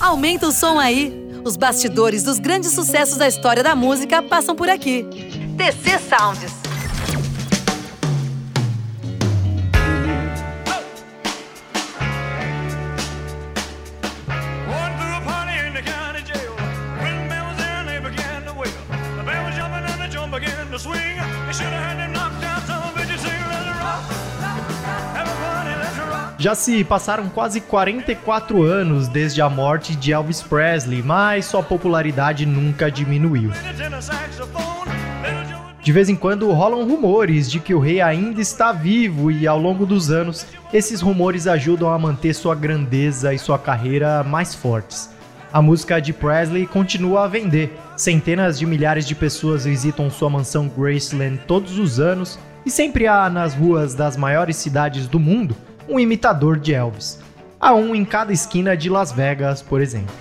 Aumenta o som aí. Os bastidores dos grandes sucessos da história da música passam por aqui. TC Sounds. Já se passaram quase 44 anos desde a morte de Elvis Presley, mas sua popularidade nunca diminuiu. De vez em quando rolam rumores de que o rei ainda está vivo e ao longo dos anos, esses rumores ajudam a manter sua grandeza e sua carreira mais fortes. A música de Presley continua a vender. Centenas de milhares de pessoas visitam sua mansão Graceland todos os anos e sempre há nas ruas das maiores cidades do mundo um imitador de Elvis. Há um em cada esquina de Las Vegas, por exemplo.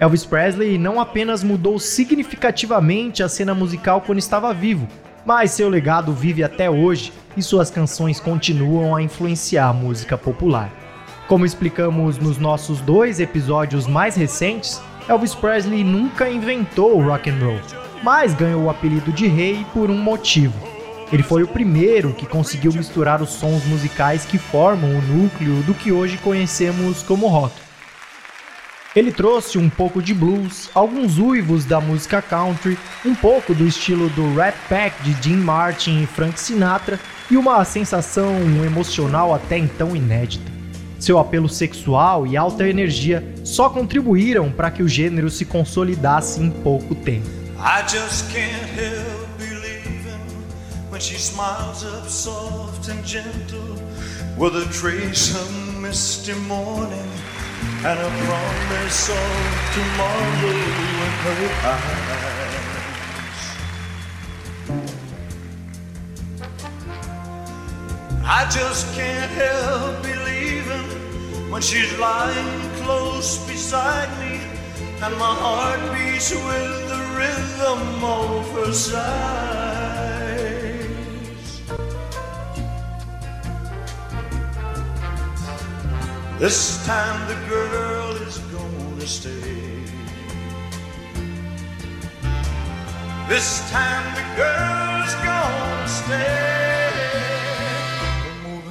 Elvis Presley não apenas mudou significativamente a cena musical quando estava vivo, mas seu legado vive até hoje e suas canções continuam a influenciar a música popular. Como explicamos nos nossos dois episódios mais recentes, Elvis Presley nunca inventou o rock and roll, mas ganhou o apelido de rei por um motivo. Ele foi o primeiro que conseguiu misturar os sons musicais que formam o núcleo do que hoje conhecemos como rock. Ele trouxe um pouco de blues, alguns uivos da música country, um pouco do estilo do Rat Pack de Jim Martin e Frank Sinatra e uma sensação emocional até então inédita. Seu apelo sexual e alta energia só contribuíram para que o gênero se consolidasse em pouco tempo. I just can't help believing when she smiles up soft and gentle with a trace of misty morning and a promise of tomorrow in her eyes. I just can't help believing when she's lying close beside me and my heart beats with the rhythm of her sighs. This time the girl is gonna stay. This time the girl's gonna stay.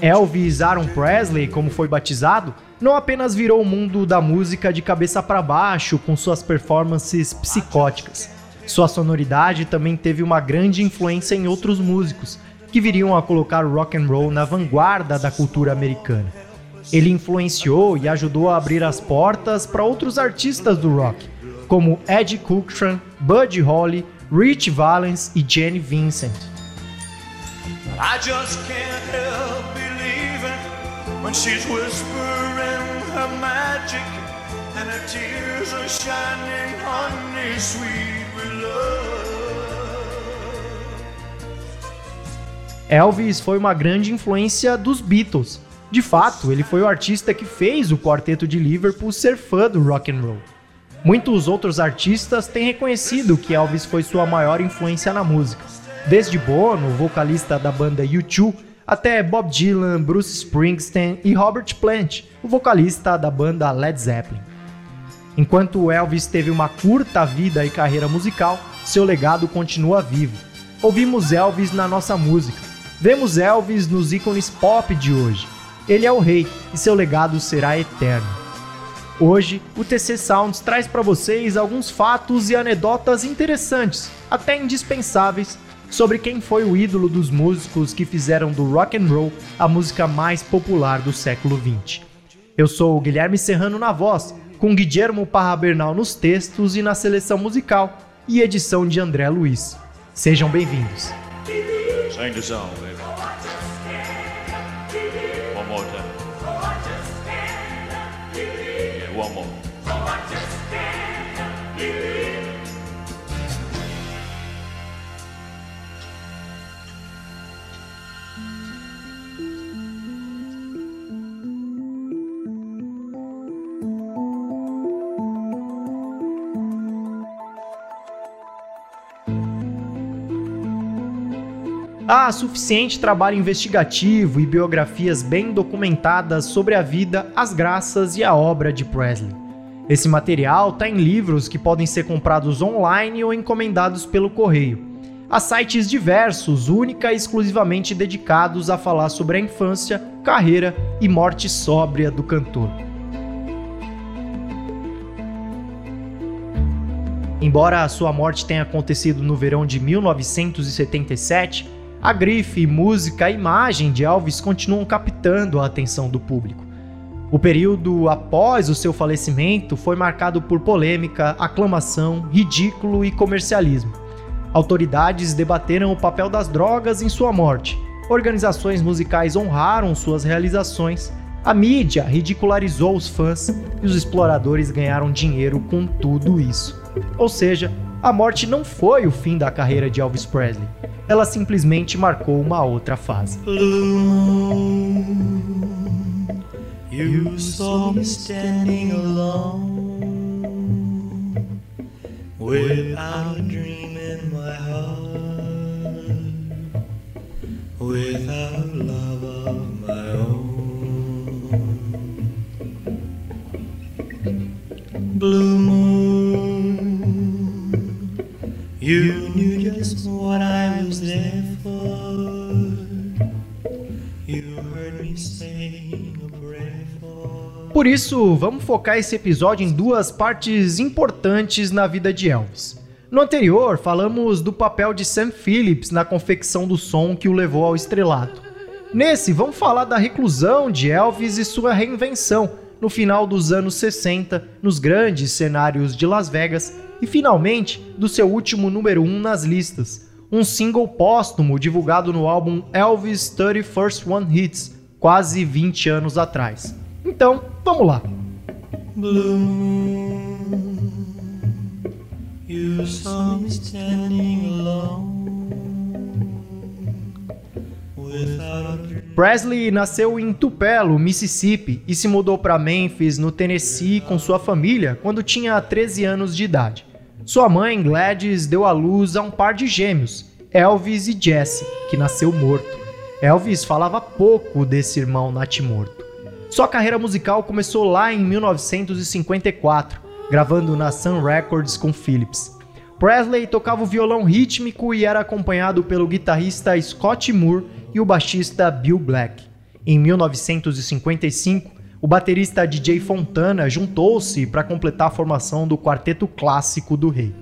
Elvis Aaron Presley, como foi batizado, não apenas virou o mundo da música de cabeça para baixo com suas performances psicóticas. Sua sonoridade também teve uma grande influência em outros músicos, que viriam a colocar o rock and roll na vanguarda da cultura americana. Ele influenciou e ajudou a abrir as portas para outros artistas do rock, como Eddie Cochran, Buddy Holly, Rich Valens e Jenny Vincent. I just can't help believing when she's whispering her magic and her tears are shining honey sweet love. Elvis foi uma grande influência dos Beatles. De fato, ele foi o artista que fez o quarteto de Liverpool ser fã do rock and roll. Muitos outros artistas têm reconhecido que Elvis foi sua maior influência na música desde Bono, vocalista da banda U2, até Bob Dylan, Bruce Springsteen e Robert Plant, o vocalista da banda Led Zeppelin. Enquanto Elvis teve uma curta vida e carreira musical, seu legado continua vivo. Ouvimos Elvis na nossa música, vemos Elvis nos ícones pop de hoje. Ele é o rei e seu legado será eterno. Hoje, o TC Sounds traz para vocês alguns fatos e anedotas interessantes, até indispensáveis, sobre quem foi o ídolo dos músicos que fizeram do rock and roll a música mais popular do século XX. Eu sou o Guilherme Serrano na voz, com Guilhermo Parra Bernal nos textos e na seleção musical e edição de André Luiz. Sejam bem-vindos. Há suficiente trabalho investigativo e biografias bem documentadas sobre a vida, as graças e a obra de Presley. Esse material está em livros que podem ser comprados online ou encomendados pelo correio. Há sites diversos, única e exclusivamente dedicados a falar sobre a infância, carreira e morte sóbria do cantor. Embora a sua morte tenha acontecido no verão de 1977, a grife, música e imagem de Elvis continuam captando a atenção do público. O período após o seu falecimento foi marcado por polêmica, aclamação, ridículo e comercialismo. Autoridades debateram o papel das drogas em sua morte. Organizações musicais honraram suas realizações. A mídia ridicularizou os fãs e os exploradores ganharam dinheiro com tudo isso. Ou seja, a morte não foi o fim da carreira de Elvis Presley. Ela simplesmente marcou uma outra fase. You You knew just what I was there for. You heard me sing a prayer for. Por isso, vamos focar esse episódio em duas partes importantes na vida de Elvis. No anterior, falamos do papel de Sam Phillips na confecção do som que o levou ao estrelato. Nesse, vamos falar da reclusão de Elvis e sua reinvenção no final dos anos 60 nos grandes cenários de Las Vegas e finalmente do seu último número 1 um nas listas, um single póstumo divulgado no álbum Elvis 31st One Hits, quase 20 anos atrás. Então, vamos lá. Presley nasceu em Tupelo, Mississippi, e se mudou para Memphis, no Tennessee, com sua família quando tinha 13 anos de idade. Sua mãe, Gladys, deu à luz a um par de gêmeos, Elvis e Jesse, que nasceu morto. Elvis falava pouco desse irmão natimorto. Sua carreira musical começou lá em 1954, gravando na Sun Records com Phillips. Presley tocava o violão rítmico e era acompanhado pelo guitarrista Scott Moore e o baixista Bill Black. Em 1955, o baterista DJ Fontana juntou-se para completar a formação do quarteto clássico do rei.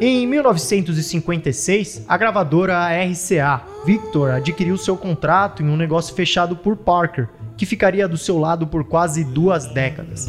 Em 1956, a gravadora RCA Victor adquiriu seu contrato em um negócio fechado por Parker, que ficaria do seu lado por quase duas décadas.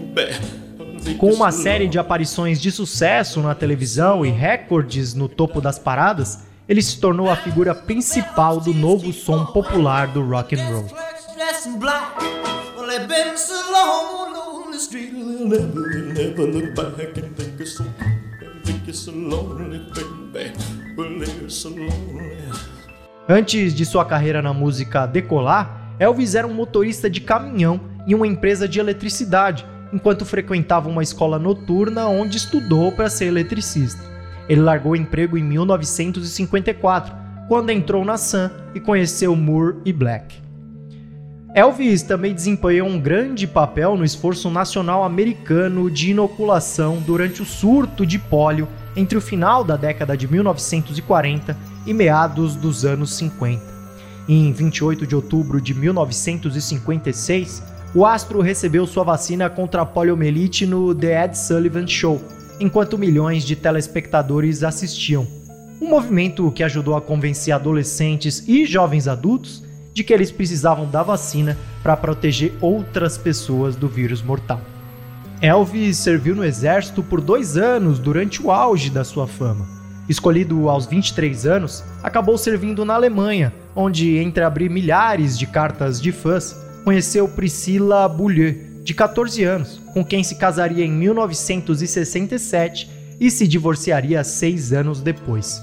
Com uma série de aparições de sucesso na televisão e recordes no topo das paradas, ele se tornou a figura principal do novo som popular do rock and roll. Antes de sua carreira na música decolar, Elvis era um motorista de caminhão em uma empresa de eletricidade, enquanto frequentava uma escola noturna onde estudou para ser eletricista. Ele largou o emprego em 1954, quando entrou na Sun e conheceu Moore e Black. Elvis também desempenhou um grande papel no esforço nacional americano de inoculação durante o surto de pólio entre o final da década de 1940 e meados dos anos 50. Em 28 de outubro de 1956, o astro recebeu sua vacina contra a poliomielite no The Ed Sullivan Show, enquanto milhões de telespectadores assistiam. Um movimento que ajudou a convencer adolescentes e jovens adultos de que eles precisavam da vacina para proteger outras pessoas do vírus mortal. Elvis serviu no exército por dois anos durante o auge da sua fama. Escolhido aos 23 anos, acabou servindo na Alemanha, onde, entre abrir milhares de cartas de fãs, conheceu Priscilla Beaulieu, de 14 anos, com quem se casaria em 1967 e se divorciaria seis anos depois.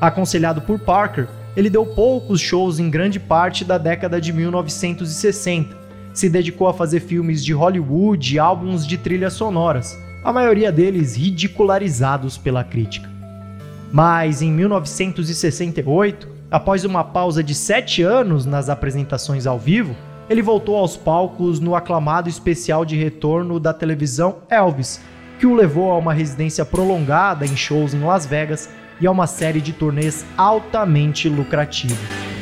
Aconselhado por Parker, ele deu poucos shows em grande parte da década de 1960. Se dedicou a fazer filmes de Hollywood e álbuns de trilhas sonoras, a maioria deles ridicularizados pela crítica. Mas em 1968, após uma pausa de sete anos nas apresentações ao vivo, ele voltou aos palcos no aclamado especial de retorno da televisão Elvis, que o levou a uma residência prolongada em shows em Las Vegas e a uma série de turnês altamente lucrativos.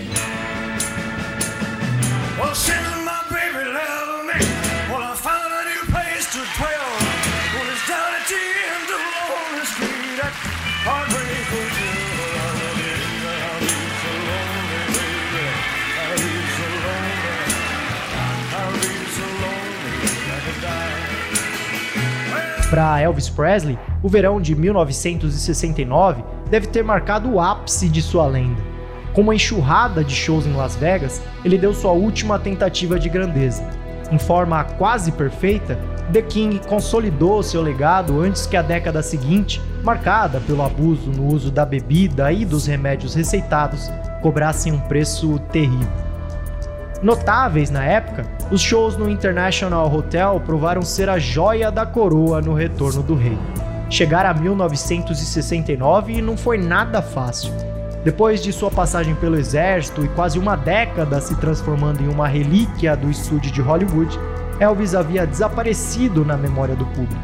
Para Elvis Presley, o verão de 1969 deve ter marcado o ápice de sua lenda. Com uma enxurrada de shows em Las Vegas, ele deu sua última tentativa de grandeza. Em forma quase perfeita, The King consolidou seu legado antes que a década seguinte, marcada pelo abuso no uso da bebida e dos remédios receitados, cobrassem um preço terrível. Notáveis na época, os shows no International Hotel provaram ser a joia da coroa no retorno do rei. Chegar a 1969 não foi nada fácil. Depois de sua passagem pelo exército e quase uma década se transformando em uma relíquia do estúdio de Hollywood, Elvis havia desaparecido na memória do público.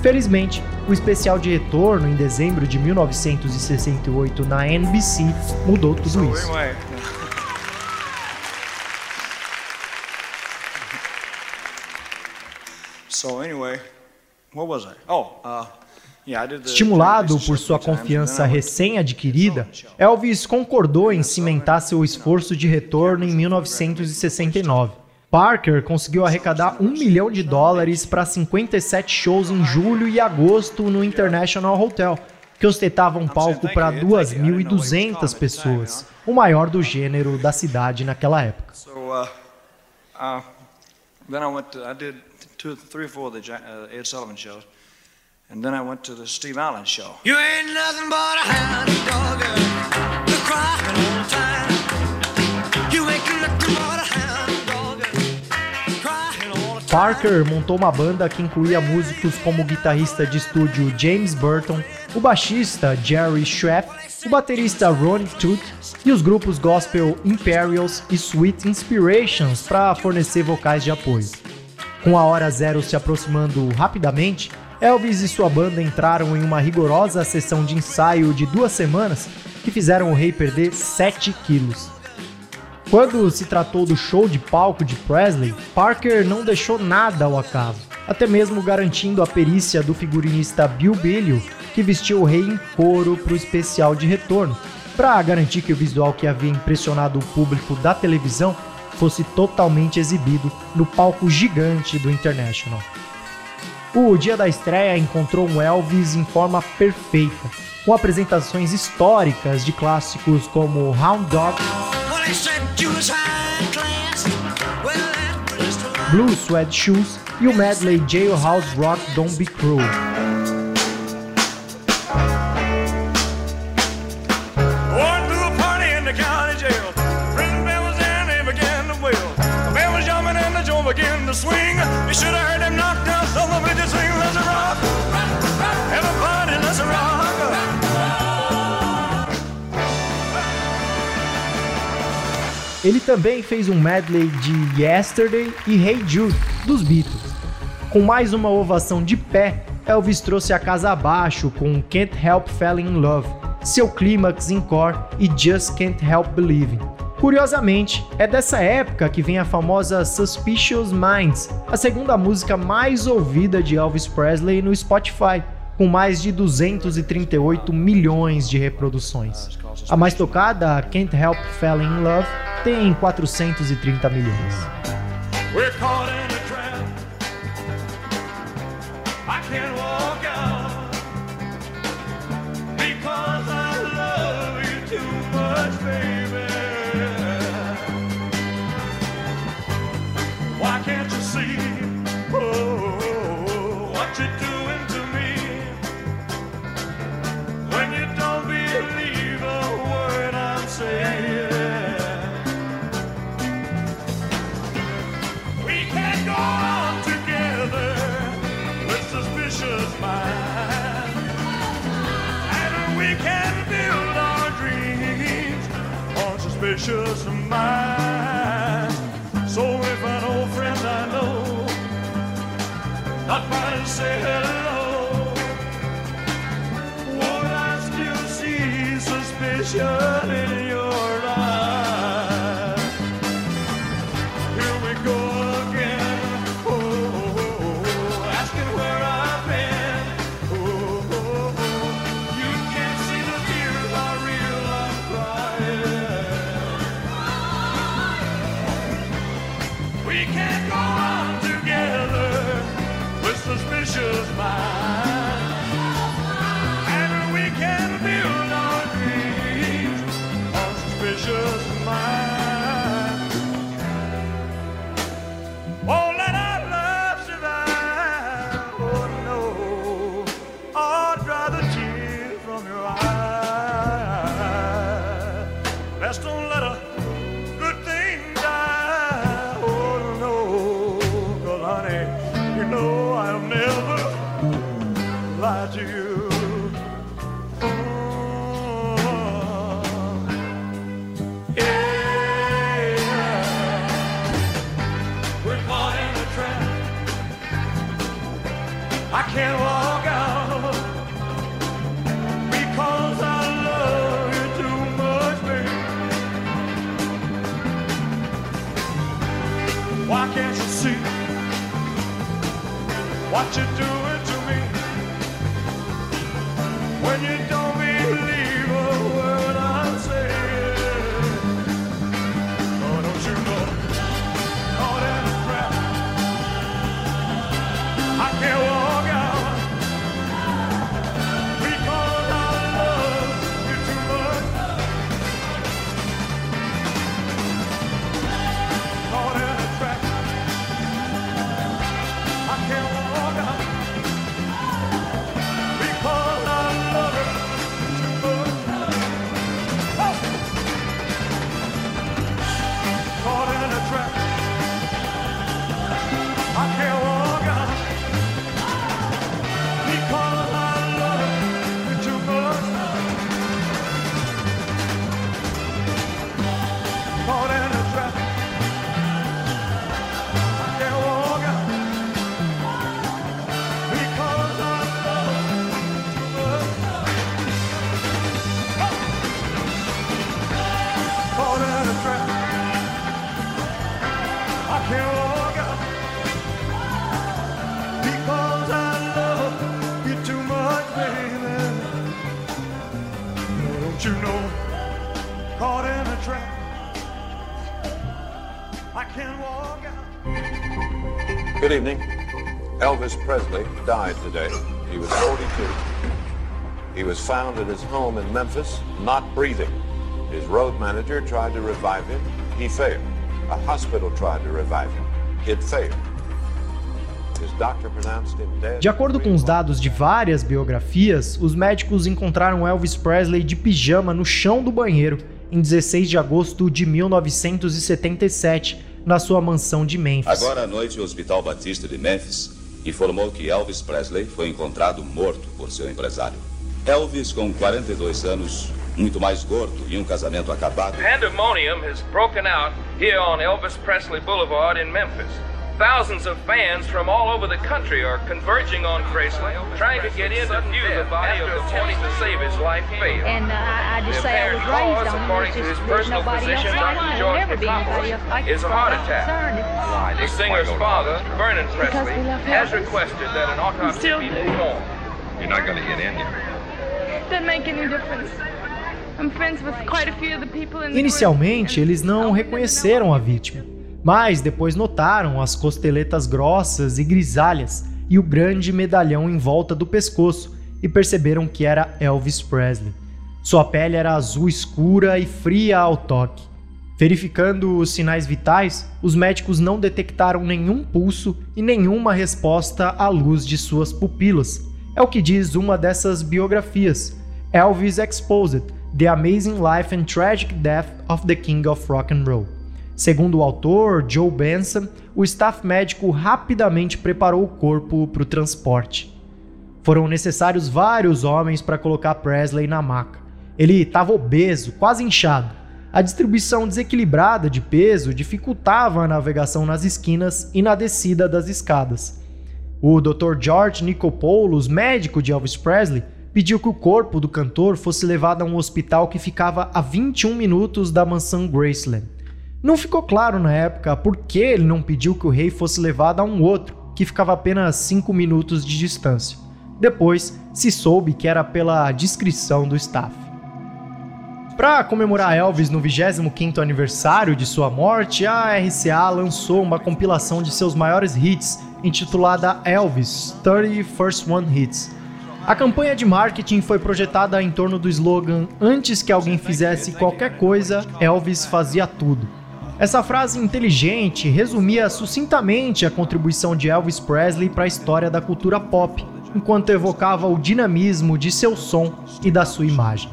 Felizmente, o especial de retorno em dezembro de 1968 na NBC mudou tudo isso. So anyway, what was I? Oh, uh, Estimulado por sua confiança recém-adquirida, Elvis concordou em cimentar seu esforço de retorno em 1969. Parker conseguiu arrecadar um milhão de dólares para 57 shows em julho e agosto no International Hotel, que ostentava um palco para 2.200 pessoas, o maior do gênero da cidade naquela época. Uh, uh, two, three or four of the uh, Ed Sullivan shows. And then I went to the Steve Allen show. You ain't nothing but a hound dog, you're crying all the time. You ain't nothing but a hound dog, crying all the time. Parker montou uma banda que incluía músicos como o guitarrista de estúdio James Burton, o baixista Jerry Schrepp, o baterista Ronnie Toot e os grupos gospel Imperials e Sweet Inspirations para fornecer vocais de apoio. Com a hora zero se aproximando rapidamente, Elvis e sua banda entraram em uma rigorosa sessão de ensaio de duas semanas que fizeram o rei perder 7 quilos. Quando se tratou do show de palco de Presley, Parker não deixou nada ao acaso, até mesmo garantindo a perícia do figurinista Bill Billio, que vestiu o rei em couro para o especial de retorno, para garantir que o visual que havia impressionado o público da televisão fosse totalmente exibido no palco gigante do International. O dia da estreia encontrou um Elvis em forma perfeita, com apresentações históricas de clássicos como Hound Dog, Blue Sweat Shoes e o medley Jailhouse Rock Don't Be Cruel. Ele também fez um medley de Yesterday e Hey Jude, dos Beatles. Com mais uma ovação de pé, Elvis trouxe a casa abaixo com Can't Help Falling in Love, seu clímax em core e Just Can't Help Believing. Curiosamente, é dessa época que vem a famosa Suspicious Minds, a segunda música mais ouvida de Elvis Presley no Spotify, com mais de 238 milhões de reproduções. A mais tocada, Can't Help Falling in Love, tem 430 milhões. Good evening. Elvis Presley died today. He was 42. He was found at his home in Memphis, not breathing. His road manager tried to revive him. He failed. A hospital tried to revive him. It failed. His doctor pronounced him dead. De acordo com os dados de várias biografias, os médicos encontraram Elvis Presley de pijama no chão do banheiro em 16 de agosto de 1977, na sua mansão de Memphis. Agora à noite, o Hospital Batista de Memphis informou que Elvis Presley foi encontrado morto por seu empresário. Elvis, com 42 anos, muito mais gordo e um casamento acabado, Pandemonium has broken out here on Elvis Presley Boulevard in Memphis. Thousands of fans from all over the country are converging on Presley, trying to get in to view the body of the attempting to save his life failed. And uh, I, I The just say I was apparent raised cause, on it. according to his there's personal nobody else physician, like Dr. it. George There'll never be anybody else like it. is a as far heart attack. concerned. The singer's father, Vernon Because Presley, has requested that an autopsy be performed. You're not going to get in here. Doesn't make any difference. I'm friends with quite a few of the people in the Inicialmente, group, and eles não reconheceram a vítima, mas depois notaram as costeletas grossas e grisalhas e o grande medalhão em volta do pescoço e perceberam que era Elvis Presley. Sua pele era azul escura e fria ao toque. Verificando os sinais vitais, os médicos não detectaram nenhum pulso e nenhuma resposta à luz de suas pupilas. É o que diz uma dessas biografias, Elvis Exposed: The Amazing Life and Tragic Death of the King of Rock and Roll. Segundo o autor, Joe Benson, o staff médico rapidamente preparou o corpo para o transporte. Foram necessários vários homens para colocar Presley na maca. Ele estava obeso, quase inchado. A distribuição desequilibrada de peso dificultava a navegação nas esquinas e na descida das escadas. O Dr. George Nicopoulos, médico de Elvis Presley, pediu que o corpo do cantor fosse levado a um hospital que ficava a 21 minutos da mansão Graceland. Não ficou claro na época por que ele não pediu que o rei fosse levado a um outro, que ficava apenas 5 minutos de distância. Depois se soube que era pela discrição do staff. Para comemorar Elvis no 25º aniversário de sua morte, a RCA lançou uma compilação de seus maiores hits, intitulada Elvis 30 First One Hits. A campanha de marketing foi projetada em torno do slogan Antes que alguém fizesse qualquer coisa, Elvis fazia tudo. Essa frase inteligente resumia sucintamente a contribuição de Elvis Presley para a história da cultura pop, enquanto evocava o dinamismo de seu som e da sua imagem.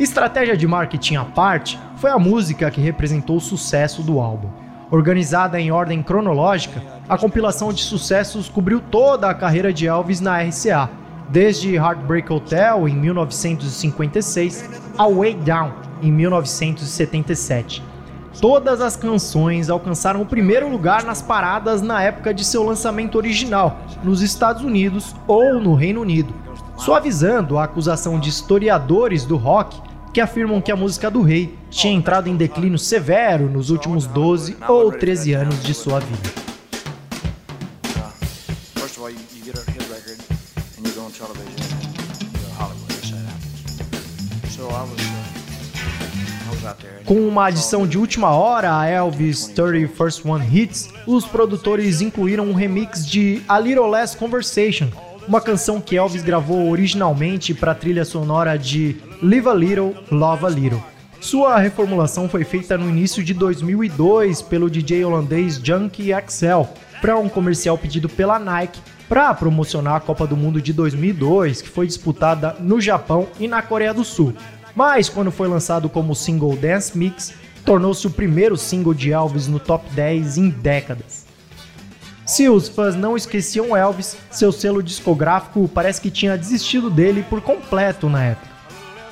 Estratégia de marketing à parte, foi a música que representou o sucesso do álbum. Organizada em ordem cronológica, a compilação de sucessos cobriu toda a carreira de Elvis na RCA, desde Heartbreak Hotel em 1956 ao Way Down em 1977. Todas as canções alcançaram o primeiro lugar nas paradas na época de seu lançamento original, nos Estados Unidos ou no Reino Unido, suavizando a acusação de historiadores do rock que afirmam que a música do rei tinha entrado em declínio severo nos últimos 12 ou 13 anos de sua vida. Com uma adição de última hora a Elvis 30 First One Hits, os produtores incluíram um remix de A Little Less Conversation, uma canção que Elvis gravou originalmente para a trilha sonora de Live a Little, Love a Little. Sua reformulação foi feita no início de 2002 pelo DJ holandês Junkie XL para um comercial pedido pela Nike para promocionar a Copa do Mundo de 2002, que foi disputada no Japão e na Coreia do Sul. Mas quando foi lançado como single Dance Mix, tornou-se o primeiro single de Elvis no top 10 em décadas. Se os fãs não esqueciam Elvis, seu selo discográfico parece que tinha desistido dele por completo na época.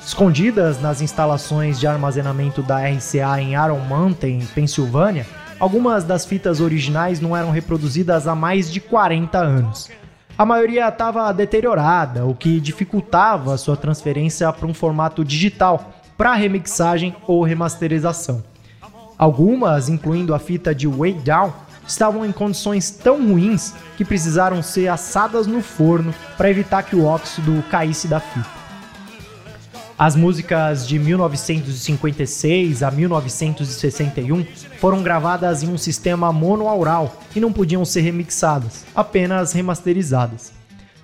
Escondidas nas instalações de armazenamento da RCA em Iron Mountain, Pensilvânia, algumas das fitas originais não eram reproduzidas há mais de 40 anos. A maioria estava deteriorada, o que dificultava sua transferência para um formato digital para remixagem ou remasterização. Algumas, incluindo a fita de Way Down, estavam em condições tão ruins que precisaram ser assadas no forno para evitar que o óxido caísse da fita. As músicas de 1956 a 1961 foram gravadas em um sistema monoaural e não podiam ser remixadas, apenas remasterizadas.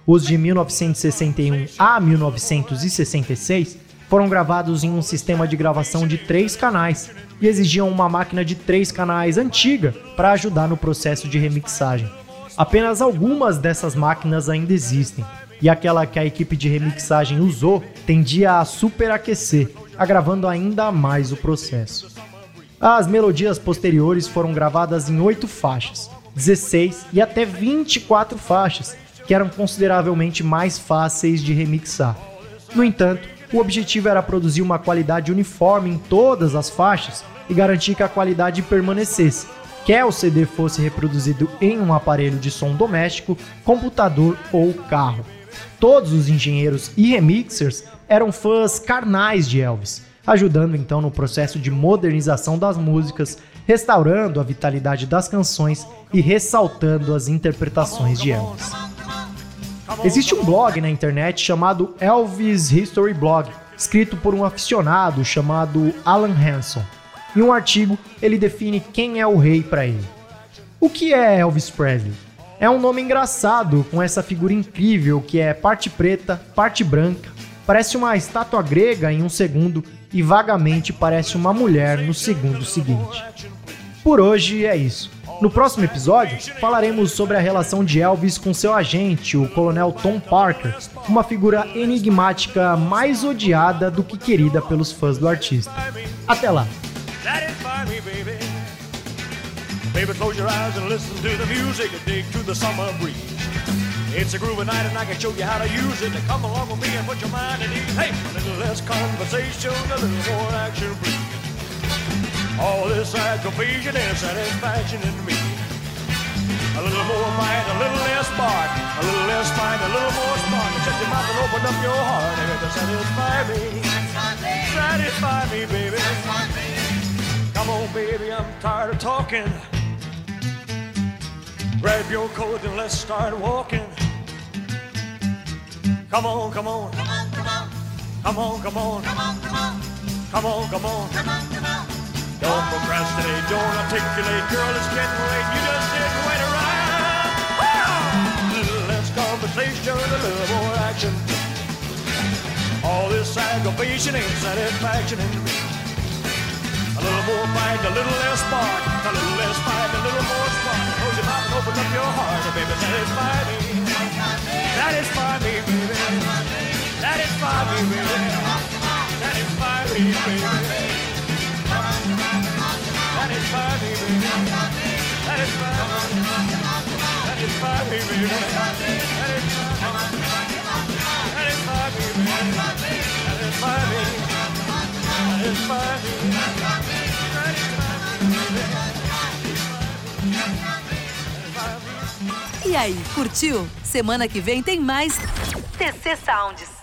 Os de 1961 a 1966 foram gravados em um sistema de gravação de três canais e exigiam uma máquina de três canais antiga para ajudar no processo de remixagem. Apenas algumas dessas máquinas ainda existem, e aquela que a equipe de remixagem usou tendia a superaquecer, agravando ainda mais o processo. As melodias posteriores foram gravadas em 8 faixas, 16 e até 24 faixas, que eram consideravelmente mais fáceis de remixar. No entanto, o objetivo era produzir uma qualidade uniforme em todas as faixas e garantir que a qualidade permanecesse, quer o CD fosse reproduzido em um aparelho de som doméstico, computador ou carro. Todos os engenheiros e remixers eram fãs carnais de Elvis, ajudando então no processo de modernização das músicas, restaurando a vitalidade das canções e ressaltando as interpretações de Elvis. Existe um blog na internet chamado Elvis History Blog, escrito por um aficionado chamado Alan Hanson. Em um artigo, ele define quem é o rei para ele. O que é Elvis Presley? É um nome engraçado, com essa figura incrível que é parte preta, parte branca, parece uma estátua grega em um segundo e vagamente parece uma mulher no segundo seguinte. Por hoje é isso. No próximo episódio, falaremos sobre a relação de Elvis com seu agente, o coronel Tom Parker, uma figura enigmática mais odiada do que querida pelos fãs do artista. Até lá! Satisfy baby. Close your eyes and listen to the music and dig to the summer breeze. It's a groovy night and I can show you how to use it. To come along with me and put your mind at ease. Hey, a little less conversation, a little more action, please. All this aggravation and satisfaction in me. A little more fight, a little less spark. A little less fight, a little more spark. Shut your mouth and open up your heart, baby, to satisfy me. Satisfy me, baby. Come on, baby, I'm tired of talking. Grab your coat and let's start walking. Come on, come on. Come on, come on. Come on, come on. Come on, come on. Come on, come on. Come on, come on. Don't procrastinate, don't articulate, girl, it's getting late. You just sit and wait around. A little less conversation, a little more action. All this aggravation ain't satisfaction more fight, a little less spark. A little less fight, a little more spark. Close your mouth and open up your heart, baby, satisfy me. Satisfy me, baby. Satisfy me, that is my baby. Satisfy me, baby. Satisfy me, baby. Satisfy me. Satisfy me, baby. Satisfy me, baby. Satisfy me. Satisfy me. E aí, curtiu? Semana que vem tem mais TC Sounds.